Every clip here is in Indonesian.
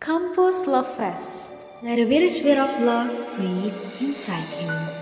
Campus Love Fest. Let a spirit of love breathe inside you.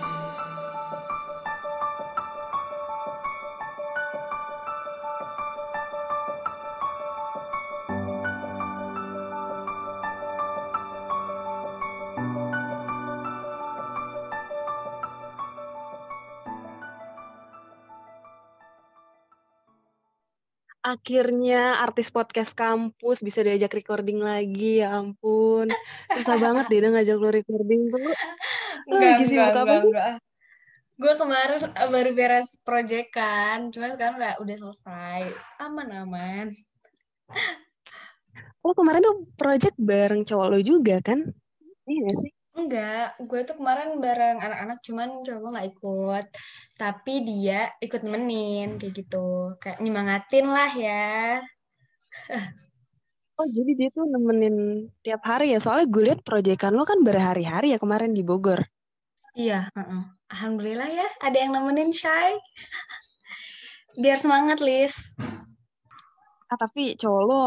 Akhirnya artis podcast kampus bisa diajak recording lagi, ya ampun. Susah banget deh dia ngajak lu recording tuh. Lu Enggak, lagi enggak, sibuk apa enggak, sih? enggak. Gue kemarin eh, baru beres project kan, cuma sekarang udah, udah selesai. Aman-aman. Lu kemarin tuh project bareng cowok lu juga kan? Iya gak sih? Enggak, gue tuh kemarin bareng anak-anak, cuman cowok gue nggak ikut. Tapi dia ikut nemenin, kayak gitu. Kayak nyemangatin lah ya. Oh jadi dia tuh nemenin tiap hari ya? Soalnya gue liat proyekan lu kan berhari-hari ya kemarin di Bogor. Iya, heeh. Alhamdulillah ya, ada yang nemenin Shay. Biar semangat, Lis. Ah tapi cowok lo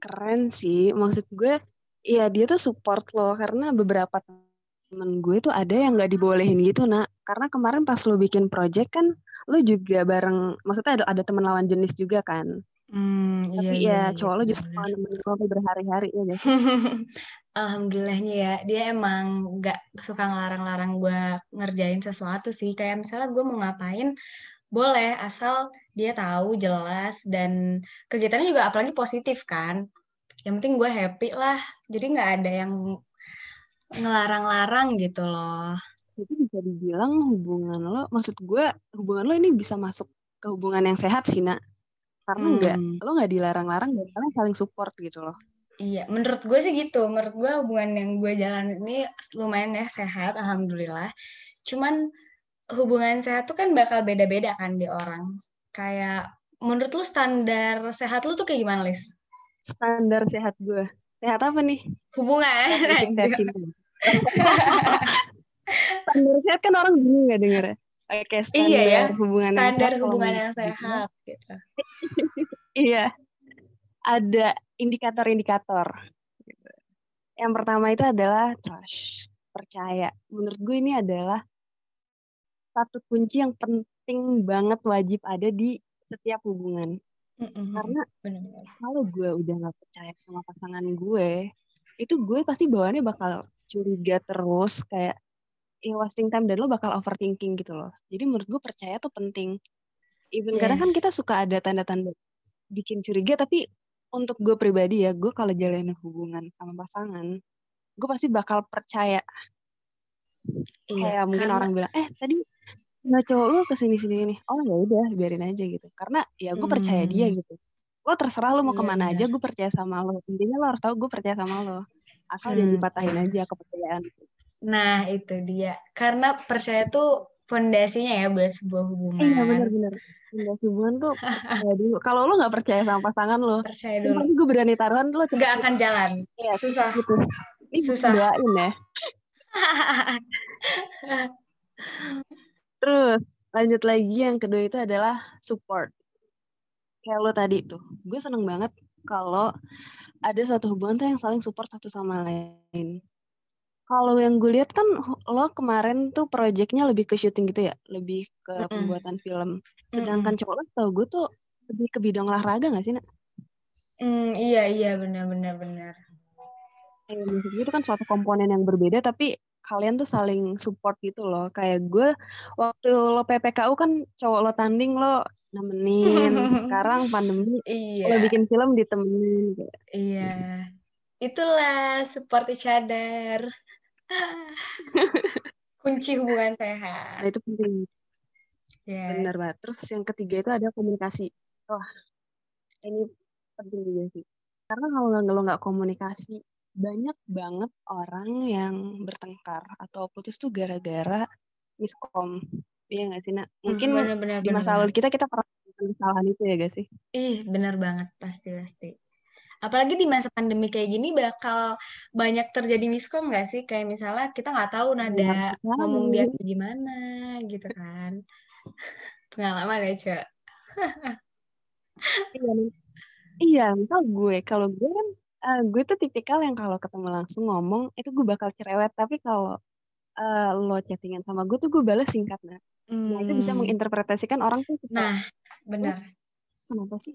keren sih. Maksud gue, iya dia tuh support lo karena beberapa temen gue tuh ada yang nggak dibolehin gitu nak. Karena kemarin pas lo bikin project kan, lo juga bareng, maksudnya ada, ada teman lawan jenis juga kan. Hmm, iya, Tapi iya, ya iya, cowok lo justru malah nemenin lo berhari-hari ya guys. Alhamdulillahnya ya, dia emang gak suka ngelarang-larang gue ngerjain sesuatu sih. Kayak misalnya gue mau ngapain, boleh asal dia tahu jelas dan kegiatannya juga apalagi positif kan. Yang penting gue happy lah. Jadi nggak ada yang ngelarang-larang gitu loh. Itu bisa dibilang hubungan lo, maksud gue hubungan lo ini bisa masuk ke hubungan yang sehat sih nak. Karena Hmm, lo nggak dilarang-larang dan kalian saling support gitu loh. iya, menurut gue sih gitu. Menurut gue hubungan yang gue jalan ini lumayan ya sehat, alhamdulillah. Cuman hubungan sehat tuh kan bakal beda-beda kan di orang. Kayak menurut lu standar sehat lu tuh kayak gimana, Lis? Standar sehat gue. Sehat apa nih? Hubungan Sehat sehat cinta. Standar sehat kan orang bingung ya denger ya. Oke, Iya ya, standar hubungan yang standar sehat kalau hubungan yang sehat gitu. Iya, ada indikator-indikator. gitu. Yang pertama itu adalah trust, percaya. Menurut gue ini adalah satu kunci yang penting banget wajib ada di setiap hubungan. Mm-mm, Karena kalau gue udah nggak percaya sama pasangan gue, itu gue pasti bawaannya bakal curiga terus, kayak ya wasting time dan lo bakal overthinking gitu loh. Jadi menurut gue percaya tuh penting. Even kan Yes. kita suka ada tanda-tanda bikin curiga, tapi untuk gue pribadi ya, gue kalau jalanin hubungan sama pasangan, gue pasti bakal percaya. Iya, Kayak mungkin karena orang bilang, eh tadi nggak cowok lo ke sini-sini nih. Oh ya udah, biarin aja gitu. Karena ya gue percaya dia hmm, gitu. Lo terserah lo mau iya ke mana aja, benar. gue percaya sama lo. Intinya lo harus tahu gue percaya sama lo. Asal jangan Hmm, dipatahin iya. aja kepercayaan. Nah, itu dia. Karena percaya tuh fondasinya ya buat sebuah Iya hubungan. bener-bener. Pindah hubungan tuh percaya dulu. Kalau lo nggak percaya sama pasangan lo, Percaya sumpah dulu. ini gue berani taruhan lo Nggak akan jalan. Iya, Susah. putus. Ini Susah. doain ya. Lanjut lagi yang kedua itu adalah support. Kayak lo tadi tuh, gue seneng banget kalau ada suatu hubungan tuh yang saling support satu sama lain. Kalau yang gue lihat kan lo kemarin tuh proyeknya lebih ke syuting gitu ya, lebih ke Mm-mm, pembuatan film. Sedangkan cowok lo tau gue tuh lebih ke bidang olahraga gak sih, Nak? Hmm, iya, iya, benar. Kayak musik itu kan suatu komponen yang berbeda, tapi kalian tuh saling support gitu loh. Kayak gue waktu lo PPKU kan cowok lo tanding lo nemenin. Sekarang pandemi lo Iya, bikin film ditemenin. Kayak. iya. Itulah support each other. Kunci hubungan Nah sehat. itu penting, Ya. bener banget. Terus yang ketiga itu ada komunikasi. Wah ini penting juga sih. Karena kalau nggak lo nggak komunikasi, banyak banget orang yang bertengkar atau putus tuh gara-gara miskom. Iya nggak sih, Nak? Hmm, Mungkin benar-benar di masa lalu kita kita pernah kesalahan itu ya gak sih? Ih, benar banget pasti pasti. Apalagi di masa pandemi kayak gini bakal banyak terjadi miskom nggak sih? Kayak misalnya kita nggak tahu Benar nada ngomong dia kayak gimana gitu kan. Pengalaman ya, Cak. Iya, iya. Misal gue, kalau gue kan uh, gue tuh tipikal yang kalau ketemu langsung ngomong itu gue bakal cerewet. Tapi kalau uh, lo chattingan sama gue tuh gue balas singkat nah hmm. nah itu bisa hmm. menginterpretasikan orang tuh suka, nah benar. kenapa sih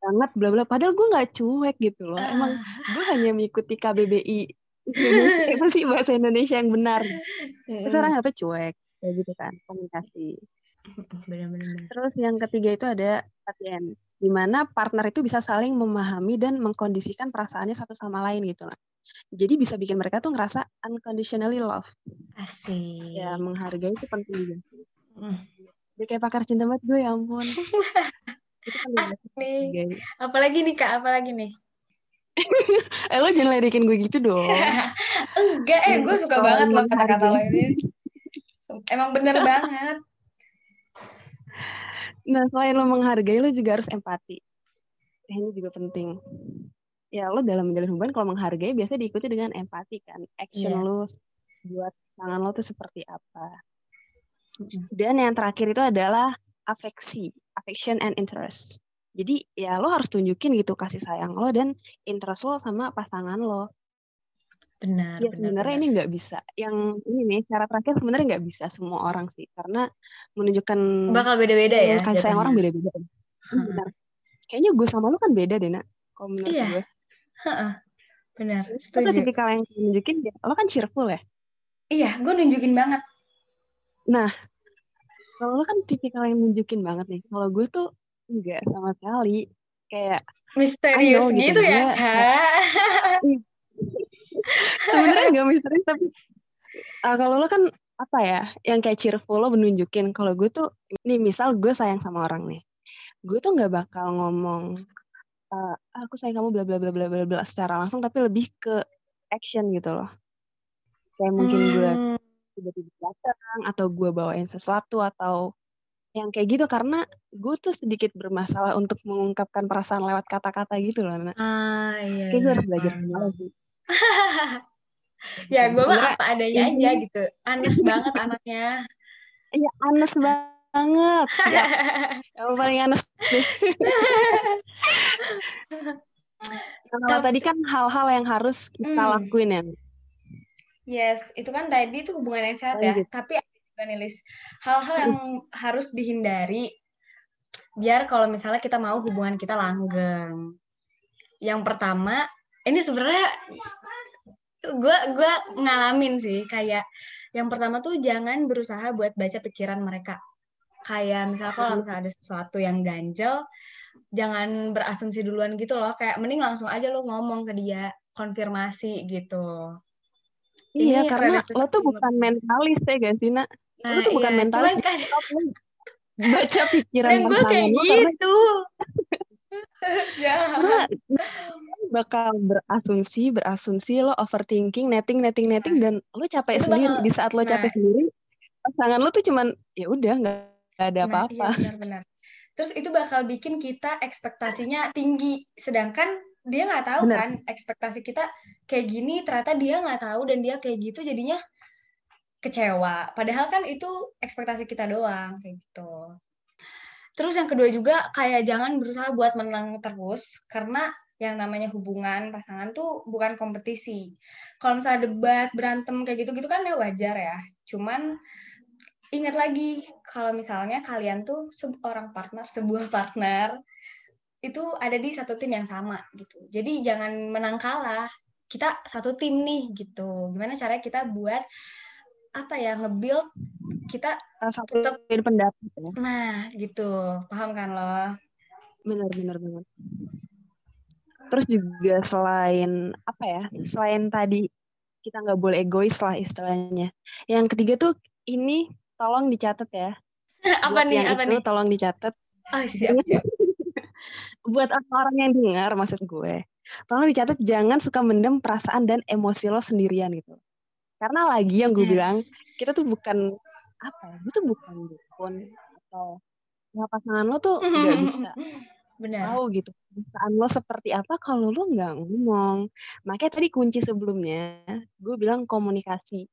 banget bla bla. Padahal gue nggak cuek gitu loh. Uh. emang gue hanya mengikuti KBBI itu sih bahasa Indonesia yang benar? Itu orang apa? Cuek. Kayak gitu kan komunikasi benar-benar terus yang ketiga itu ada latihan di mana partner itu bisa saling memahami dan mengkondisikan perasaannya satu sama lain gitu lah. Jadi bisa bikin mereka tuh ngerasa unconditionally love. Asik. Ya, menghargai itu penting juga. Mm. Dia kayak pakar cinta banget gue, ya ampun. itu kan Asik nih. Apalagi nih Kak, apalagi nih? eh lo jangan ledekin gue gitu dong. Enggak, eh gue suka banget loh kata-kata lo ini. Emang bener banget. Nah, selain lo menghargai, lo juga harus empati. Eh, ini juga penting. Ya, lo dalam menjalin hubungan kalau menghargai biasa diikuti dengan empati kan. Action yeah. lo buat tangan lo tuh seperti apa. Dan yang terakhir itu adalah afeksi, affection and interest. Jadi ya lo harus tunjukin gitu kasih sayang lo dan interest lo sama pasangan lo. Benar. Ya sebenarnya ini nggak bisa. Yang ini nih cara terakhir sebenarnya nggak bisa semua orang sih karena menunjukkan bakal beda-beda ya. Kasih sayang orang beda-beda. Hmm. Benar. Kayaknya gue sama lo kan beda deh nak. Kalau menurut iya. gue. Benar. Setuju. Itu tipikal yang nunjukin. Lo kan cheerful ya. Iya, gue nunjukin banget. Nah, kalau lo kan tipikal yang nunjukin banget nih. Kalau gue tuh enggak sama sekali. Kayak misterius know, gitu, gitu ya, Kak. Sebenarnya nggak misterius tapi uh, kalau lo kan apa ya yang kayak cheerful lo menunjukin kalau gue tuh nih misal gue sayang sama orang nih gue tuh nggak bakal ngomong uh, aku sayang kamu bla bla bla bla bla bla secara langsung tapi lebih ke action gitu loh kayak mungkin hmm. gue tiba-tiba datang atau gue bawain sesuatu atau yang kayak gitu karena gue tuh sedikit bermasalah untuk mengungkapkan perasaan lewat kata-kata gitu loh nak. Ah iya. Kayak gue harus belajar lagi ya gue mah apa adanya aja gitu. Anes banget anaknya. Iya anes banget. Yang paling anes kalau tadi kan hal-hal yang harus kita hmm. lakuin ya. Yes itu kan tadi itu hubungan yang sehat ya. tapi juga nih hal-hal yang harus dihindari biar kalau misalnya kita mau hubungan kita langgeng. Yang pertama ini sebenarnya gue gue ngalamin sih kayak yang pertama tuh jangan berusaha buat baca pikiran mereka. Kayak misalnya kalau misalnya ada sesuatu yang ganjel jangan berasumsi duluan gitu loh. Kayak mending langsung aja lo ngomong ke dia konfirmasi gitu. Iya Ini karena lo tuh bukan mentalis ya gak sih nak? Nah, lo tuh bukan iya. mentalis kan... baca pikiran dan gue kayak gitu ya. Bakal berasumsi berasumsi lo overthinking netting netting netting nah, dan lo capek sendiri. bakal, di saat lo nah, capek sendiri pasangan lo tuh cuman ya udah nggak ada nah, apa-apa. nah, iya, benar-benar terus itu bakal bikin kita ekspektasinya tinggi. Sedangkan dia nggak tahu benar. kan ekspektasi kita kayak gini ternyata dia nggak tahu dan dia kayak gitu jadinya kecewa. Padahal kan itu ekspektasi kita doang kayak gitu Terus yang kedua juga kayak jangan berusaha buat menang terus karena yang namanya hubungan pasangan tuh bukan kompetisi. Kalau misalnya debat, berantem kayak gitu-gitu kan ya wajar ya. Cuman ingat lagi kalau misalnya kalian tuh seorang partner, sebuah partner itu ada di satu tim yang sama gitu. Jadi jangan menang kalah. Kita satu tim nih gitu. Gimana caranya kita buat apa ya nge-build kita satu tetap pendapat ya. Nah, gitu. Paham kan lo? Benar benar benar. Terus juga selain apa ya? Selain tadi kita nggak boleh egois lah istilahnya. Yang ketiga tuh ini tolong dicatat ya. apa nih? Yang apa itu nih? tolong dicatat. Oh, siap, siap. Buat orang yang dengar maksud gue. Tolong dicatat jangan suka mendem perasaan dan emosi lo sendirian gitu. Karena lagi yang gue yes. bilang, kita tuh bukan apa ya, itu bukan dukun atau ya pasangan lo tuh nggak bisa Benar. tahu gitu perasaan lo seperti apa kalau lo nggak ngomong. Makanya tadi kunci sebelumnya gue bilang komunikasi.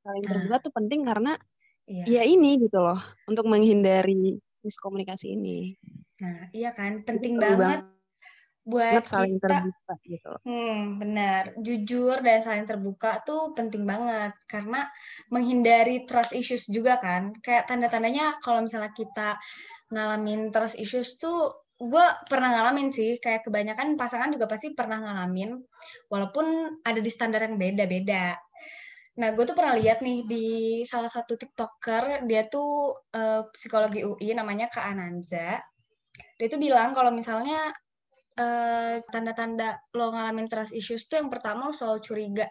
Saling nah. terbuka tuh penting karena iya. ya ini gitu loh untuk menghindari miskomunikasi ini. Nah, iya kan, penting banget. Buat saling kita terbuka gitu. Hmm, benar. Jujur dan saling terbuka tuh penting banget karena menghindari trust issues juga kan. Kayak tanda-tandanya kalau misalnya kita ngalamin trust issues tuh gue pernah ngalamin sih kayak kebanyakan pasangan juga pasti pernah ngalamin walaupun ada di standar yang beda-beda. Nah, gue tuh pernah lihat nih di salah satu TikToker, dia tuh uh, psikologi UI namanya Kak Ananza. Dia tuh bilang kalau misalnya tanda tanda-tanda lo ngalamin trust issues tuh yang pertama lo selalu curiga.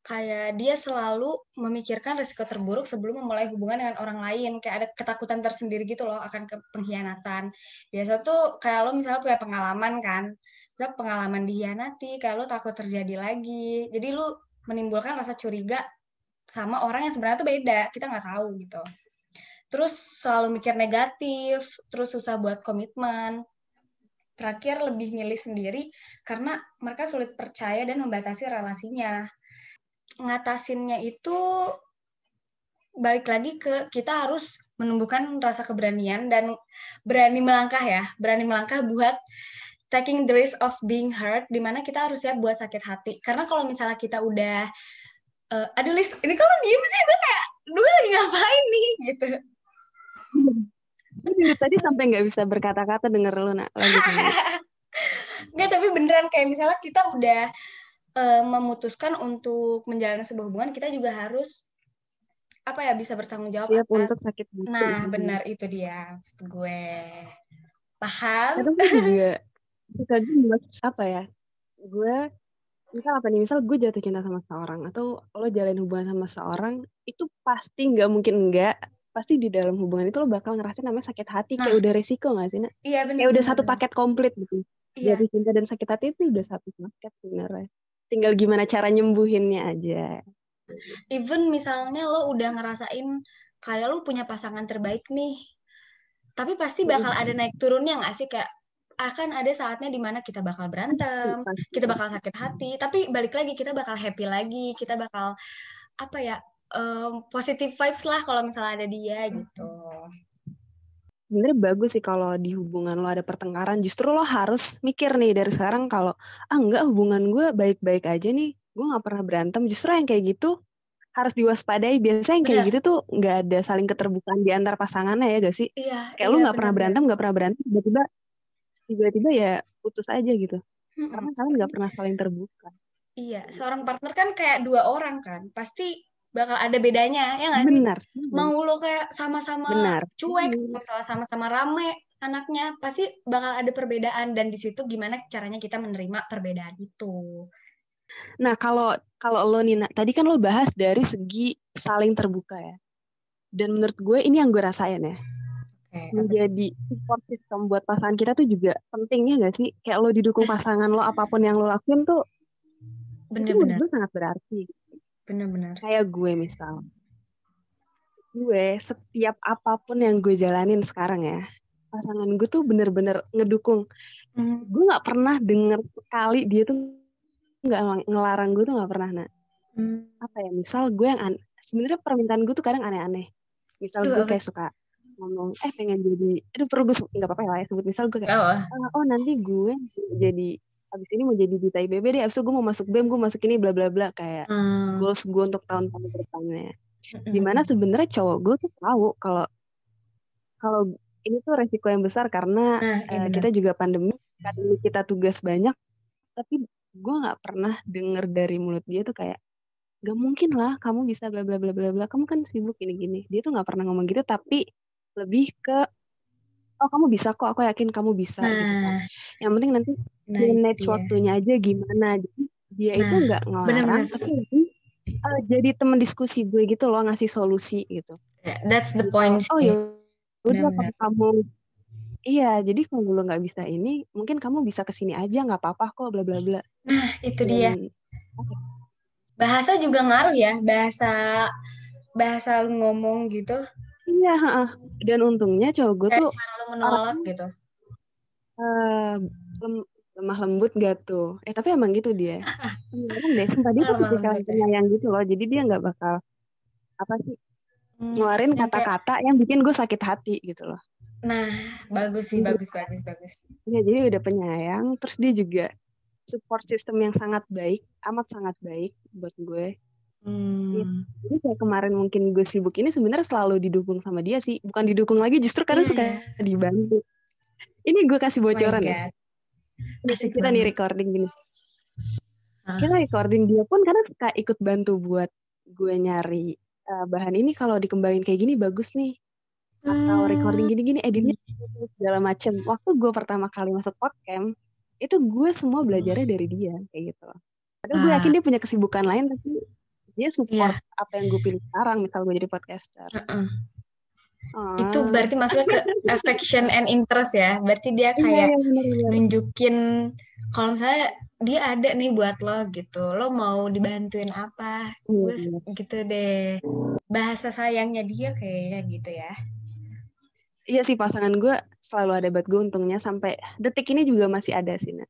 Kayak dia selalu memikirkan risiko terburuk sebelum memulai hubungan dengan orang lain. Kayak ada ketakutan tersendiri gitu loh akan ke pengkhianatan. Biasa tuh kayak lo misalnya punya pengalaman kan. Misalnya pengalaman dihianati, kayak lo takut terjadi lagi. Jadi lo menimbulkan rasa curiga sama orang yang sebenarnya tuh beda. Kita nggak tahu gitu. Terus selalu mikir negatif, terus susah buat komitmen terakhir lebih milih sendiri karena mereka sulit percaya dan membatasi relasinya. Ngatasinnya itu balik lagi ke kita harus menumbuhkan rasa keberanian dan berani melangkah ya, berani melangkah buat taking the risk of being hurt, di mana kita harus siap buat sakit hati. Karena kalau misalnya kita udah, uh, aduh list, ini kalau diem sih gue kayak, gue lagi ngapain nih gitu. Tadi sampai nggak bisa berkata-kata denger lu nak lanjut. Nggak tapi beneran kayak misalnya kita udah uh, memutuskan untuk menjalani sebuah hubungan, kita juga harus apa ya bisa bertanggung jawab. Siap untuk sakit hati. Nah benar itu dia maksud gue. Paham? Tapi juga suka apa ya? Gue misal apa nih misal gue jatuh cinta sama seorang atau lo jalin hubungan sama seorang itu pasti nggak mungkin enggak pasti di dalam hubungan itu lo bakal ngerasain namanya sakit hati nah, kayak udah resiko gak sih nak? Iya benar. Kayak udah satu paket komplit gitu. Iya. Jadi cinta dan sakit hati itu udah satu paket sebenarnya. Tinggal gimana cara nyembuhinnya aja. Even misalnya lo udah ngerasain kayak lo punya pasangan terbaik nih, tapi pasti bakal ada naik turunnya gak sih kayak akan ada saatnya di mana kita bakal berantem, kita bakal sakit hati, tapi balik lagi kita bakal happy lagi, kita bakal apa ya um, positive vibes lah kalau misalnya ada dia gitu. Sebenarnya bagus sih kalau di hubungan lo ada pertengkaran. Justru lo harus mikir nih dari sekarang kalau ah enggak hubungan gue baik-baik aja nih, gue nggak pernah berantem. Justru yang kayak gitu harus diwaspadai. Biasanya yang kayak bener. gitu tuh nggak ada saling keterbukaan di antar pasangannya ya gak sih? Iya. Kayak iya, lo nggak pernah berantem, nggak pernah berantem, tiba-tiba tiba-tiba ya putus aja gitu. Hmm. Karena kalian nggak pernah saling terbuka. Iya, seorang partner kan kayak dua orang kan, pasti bakal ada bedanya ya nggak sih? Benar. Mau lo kayak sama-sama cuek, misalnya sama-sama rame anaknya, pasti bakal ada perbedaan dan di situ gimana caranya kita menerima perbedaan itu. Nah kalau kalau lo Nina, tadi kan lo bahas dari segi saling terbuka ya. Dan menurut gue ini yang gue rasain ya. Okay, menjadi support system buat pasangan kita tuh juga pentingnya gak sih? Kayak lo didukung pasangan lo apa pun yang lo lakuin tuh bener-bener itu sangat berarti. Benar-benar. Kayak gue misal. Gue setiap apa pun yang gue jalanin sekarang ya, pasangan gue tuh bener-bener ngedukung. Hmm. Gue nggak pernah denger sekali dia tuh nggak ngelarang gue tuh nggak pernah nak. Hmm. Apa ya? Misal gue yang sebenarnya permintaan gue tuh kadang aneh-aneh. Misal gue kayak suka ngomong eh pengen jadi aduh perlu gue nggak apa-apa ya sebut misal gue kayak oh. oh nanti gue jadi abis ini mau jadi duta IBB deh abis itu gue mau masuk BEM gue masuk ini bla bla bla kayak hmm. goals gue untuk tahun-tahun depannya hmm. di mana sebenarnya cowok gue tuh tahu kalau kalau ini tuh resiko yang besar karena nah, uh, kita juga pandemi pandemi kita tugas banyak tapi gue nggak pernah denger dari mulut dia tuh kayak gak mungkin lah kamu bisa bla bla bla bla bla kamu kan sibuk ini gini dia tuh nggak pernah ngomong gitu tapi lebih ke oh kamu bisa kok aku yakin kamu bisa nah, gitu kan. yang penting nanti nah, manage iya. waktunya aja gimana jadi dia nah, itu nggak ngelarang bener -bener. tapi nanti uh, jadi teman diskusi gue gitu loh ngasih solusi gitu. That's the point oh ya udah kamu, kamu iya jadi kalau lo nggak bisa ini mungkin kamu bisa ke sini aja nggak apa-apa kok bla bla bla. Nah itu dia. Bahasa juga ngaruh ya bahasa bahasa lu ngomong gitu. Iya, dan untungnya cowok gue tuh cara lo menolak gitu. Uh, lem, lemah lembut gak tuh? Eh tapi emang gitu dia. Emang deh, dia tuh ya. penyayang gitu loh. Jadi dia nggak bakal apa sih hmm, ngeluarin kata-kata yang bikin gue sakit hati gitu loh. Nah, bagus sih, bagus, bagus, bagus. Ya, jadi udah penyayang, terus dia juga support system yang sangat baik, amat sangat baik buat gue. Hmm. Jadi kayak kemarin mungkin gue sibuk ini sebenarnya selalu didukung sama dia sih, bukan didukung lagi justru karena Iya. suka dibantu. Ini gue kasih Oh bocoran ya. Asik kita nih recording gini. Hah? Kita recording dia pun karena suka ikut bantu buat gue nyari eh, bahan ini kalau dikembangin kayak gini bagus nih. Atau recording Hmm. gini-gini editnya segala macem. Waktu gue pertama kali masuk podcast itu gue semua belajarnya dari dia kayak gitu. Padahal gue Ah. yakin dia punya kesibukan lain tapi dia support Iya. apa yang gue pilih sekarang misal gue jadi podcaster. Heeh. Oh. Itu berarti maksudnya ke affection and interest ya. Berarti dia Iya, kayak iya, bener-bener. nunjukin kalau misalnya dia ada nih buat lo gitu. Lo mau dibantuin apa? Iya, Gue bener. gitu deh. Bahasa sayangnya dia kayaknya gitu ya. Iya sih pasangan gue selalu ada buat gue untungnya sampai detik ini juga masih ada sih nak.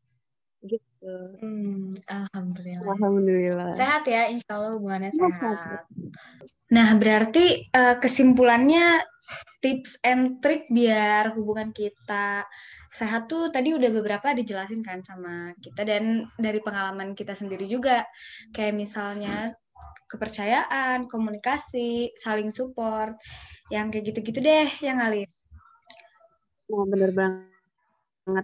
Hmm, alhamdulillah. Alhamdulillah. Sehat ya, insya Allah hubungannya Sehat. sehat. Nah, berarti eh, kesimpulannya tips and trick biar hubungan kita sehat tuh tadi udah beberapa dijelasin kan sama kita dan dari pengalaman kita sendiri juga. Kayak misalnya kepercayaan, komunikasi, saling support, yang kayak gitu-gitu deh yang ngalih. Nah, bener banget.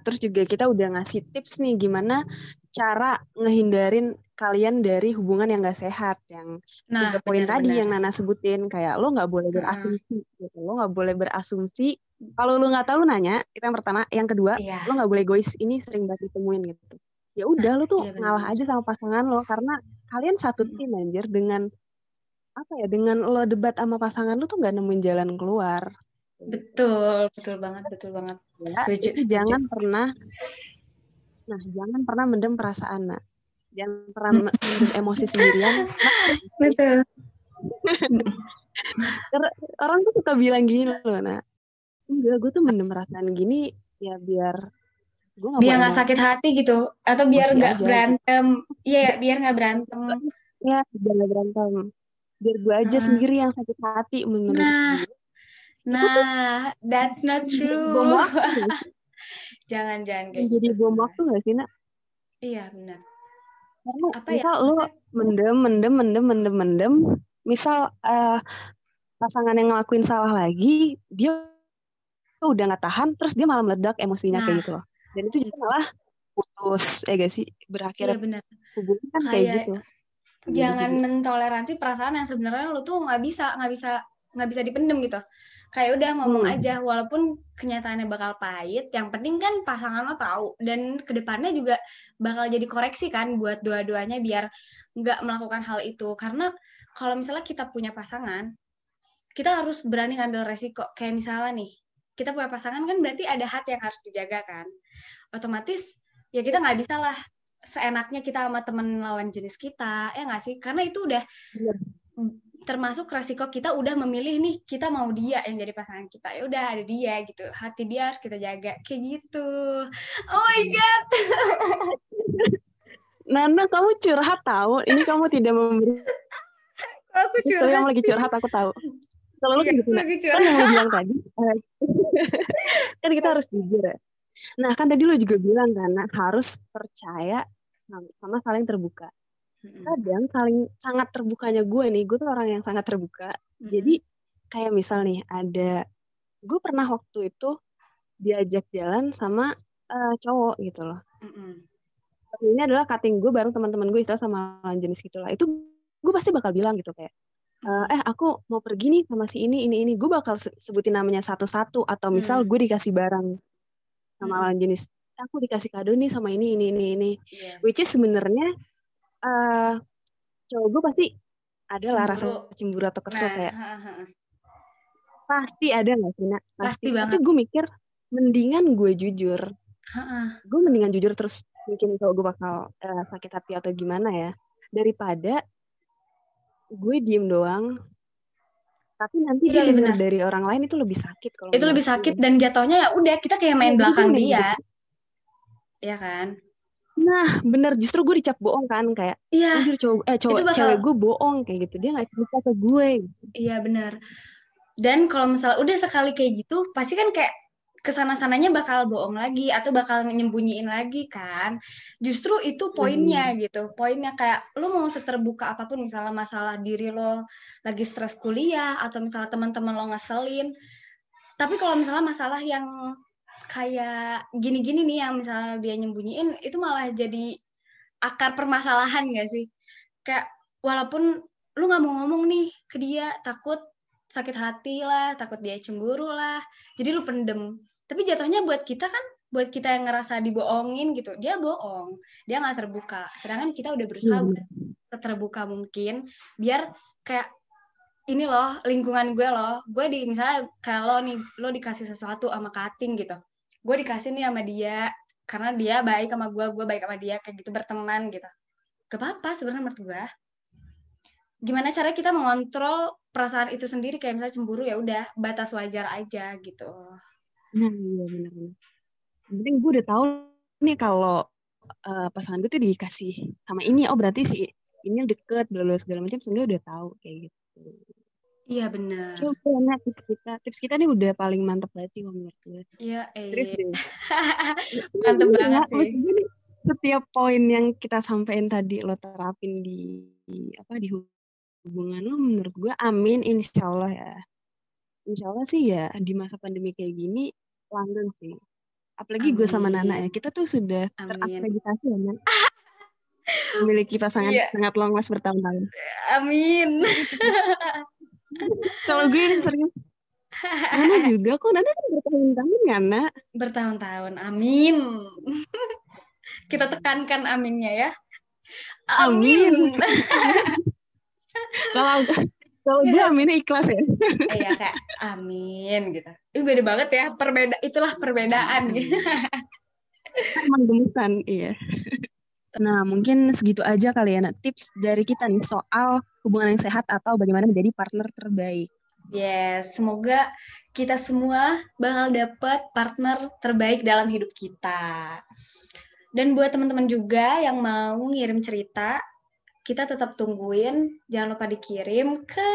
Terus juga kita udah ngasih tips nih gimana cara ngehindarin kalian dari hubungan yang gak sehat. Yang Nah, tiga poin tadi yang Nana sebutin. Kayak lo gak boleh Mm-mm. berasumsi. Gitu. Lo gak boleh berasumsi. Kalau lo gak tahu nanya, itu yang pertama. Yang kedua, Iya. lo gak boleh egois. Ini sering banget ditemuin gitu. Ya udah, lo tuh iya ngalah aja sama pasangan lo. Karena kalian satu Mm-mm. tim anjir dengan apa ya dengan lo debat sama pasangan lo tuh gak nemuin jalan keluar Betul, betul banget, betul banget. ya Setuju, itu setuju. jangan pernah nah jangan pernah mendem perasaan nak. Jangan pernah me- mendem emosi sendirian. Betul. Orang tuh suka bilang gini loh nak. Enggak gue tuh mendem perasaan gini ya biar gue gak biar nggak sakit hati gitu atau biar Emosi nggak berantem. Iya ya, biar nggak berantem. Ya biar gak berantem. Biar gue aja Heeh. sendiri yang sakit hati menurut Nah, gue nah that's not bom true waktu nggak sih? jangan jangan kayak jadi gitu bom waktu gak sih nak iya benar Karena Apa ya, misal lo mendem, mendem, mendem, mendem, mendem. Misal eh, pasangan yang ngelakuin salah lagi, dia tuh udah nggak tahan, terus dia malah meledak emosinya kayak Nah. gitu loh. Dan itu juga malah putus, ya gak sih? Berakhir iya benar hubungan kan kayak Kayak gitu. jangan Jadi- mentoleransi perasaan yang sebenarnya lu tuh nggak bisa nggak bisa nggak bisa dipendem gitu kayak udah ngomong Hmm. aja walaupun kenyataannya bakal pahit yang penting kan pasangan lo tahu. Dan ke depannya juga bakal jadi koreksi kan buat dua-duanya biar nggak melakukan hal itu. Karena kalau misalnya kita punya pasangan kita harus berani ngambil resiko. Kayak misalnya nih kita punya pasangan kan berarti ada hati yang harus dijaga kan. Otomatis ya kita nggak bisa lah seenaknya kita sama temen lawan jenis kita ya nggak sih? Karena itu udah Bener. Termasuk resiko kita udah memilih nih kita mau dia yang jadi pasangan kita. Ya udah ada dia gitu. Hati dia harus kita jaga. Kayak gitu. Oh my god. Nana, kamu curhat tahu. Ini kamu tidak memberi. aku curhat. yang lagi curhat aku tahu. Kalau lu gitu, kan yang lo bilang tadi. Kan kita harus jujur ya. Nah kan tadi lo juga bilang kan harus percaya sama saling terbuka kadang saling sangat terbukanya gue nih gue tuh orang yang sangat terbuka jadi kayak misal nih ada gue pernah waktu itu diajak jalan sama eh, cowok gitu loh Mm-mm. ini adalah cutting gue bareng teman-teman gue istilah sama lawan jenis gitulah itu gue pasti bakal bilang gitu kayak eh eh, aku mau pergi nih sama si ini ini ini gue bakal se- sebutin namanya satu-satu atau misal Hmm. gue dikasih barang sama Hmm. lawan jenis "Eh, aku dikasih kado nih sama ini ini ini ini Iya. which is sebenarnya eh cowok gue pasti ada lah rasa Cemburu. atau kesel Nah, kayak ha, ha, ha. pasti ada nggak sih nak? Pasti. Tapi banget. gue mikir mendingan gue jujur. Gue mendingan jujur terus mungkin kalau gue bakal eh, sakit hati atau gimana ya. Daripada gue diem doang. Tapi nanti Iya, dia benar. dari orang lain itu lebih sakit kalau itu lebih sakit dan jatuhnya ya udah kita kayak main jadi belakang dia. ya kan nah bener justru gue dicap bohong kan kayak iya anjir cowok eh cowok bakal- cewek gue bohong kayak gitu dia nggak cerita ke gue iya benar dan kalau misalnya udah sekali kayak gitu pasti kan kayak ke sana-sananya bakal bohong lagi atau bakal nyembunyiin lagi kan. Justru itu poinnya hmm. gitu. Poinnya kayak lu mau seterbuka apa pun misalnya masalah diri lo lagi stres kuliah atau misalnya teman-teman lo ngeselin. Tapi kalau misalnya masalah yang kayak gini-gini nih yang misalnya dia nyembunyiin itu malah jadi akar permasalahan gak sih? Kayak walaupun lu nggak mau ngomong nih ke dia takut sakit hati lah, takut dia cemburu lah. Jadi lu pendem tapi jatuhnya buat kita kan buat kita yang ngerasa dibohongin gitu dia bohong dia nggak terbuka sedangkan kita udah berusaha hmm. terbuka mungkin biar kayak ini loh lingkungan gue loh gue di misalnya kalau nih lo dikasih sesuatu sama cutting gitu gue dikasih nih sama dia karena dia baik sama gue gue baik sama dia kayak gitu berteman gitu. Gak apa-apa sebenarnya menurut gue gimana cara kita mengontrol perasaan itu sendiri? Kayak misalnya cemburu ya udah batas wajar aja gitu. Nah, iya benar-benar. Yang penting gue udah tahu nih kalau uh, pasangan gue tuh dikasih sama ini, oh berarti sih ini deket, bla segala macam, sehingga udah tahu kayak gitu. Iya benar. Coba ya, tips kita, tips kita nih udah paling mantep banget sih menurut gue. Iya, eh. Terus deh. mantep iya, banget sih. Setiap poin yang kita sampein tadi lo terapin di, di apa di hubungan lo menurut gue amin insya Allah ya insya Allah sih ya di masa pandemi kayak gini langgeng sih. Apalagi gue sama Nana ya, kita tuh sudah terakreditasi ya, Nan. Memiliki pasangan yeah. sangat long last bertahun-tahun. Amin. Kalau gue yang serius. Nana juga kok, Nana kan bertahun-tahun ya, Nak? Bertahun-tahun, amin. kita tekankan aminnya ya. Amin. Kalau kalau gue aminnya ikhlas ya. Iya kayak amin gitu. Itu beda banget ya. Perbeda itulah perbedaan gitu. Emang gemesan, iya. Nah, mungkin segitu aja kali ya, nah, tips dari kita nih soal hubungan yang sehat atau bagaimana menjadi partner terbaik. Yes, semoga kita semua bakal dapat partner terbaik dalam hidup kita. Dan buat teman-teman juga yang mau ngirim cerita kita tetap tungguin. Jangan lupa dikirim ke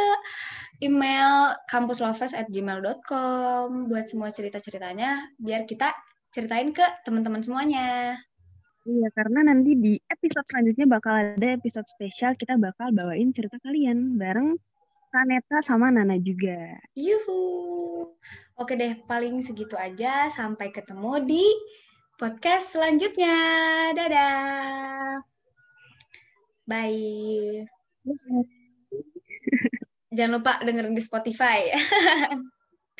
email kampuslovers@gmail.com buat semua cerita-ceritanya biar kita ceritain ke teman-teman semuanya. Iya, karena nanti di episode selanjutnya bakal ada episode spesial kita bakal bawain cerita kalian bareng Kaneta sama Nana juga. Yuhu. Oke deh, paling segitu aja. Sampai ketemu di podcast selanjutnya. Dadah. Bye. Jangan lupa dengerin di Spotify.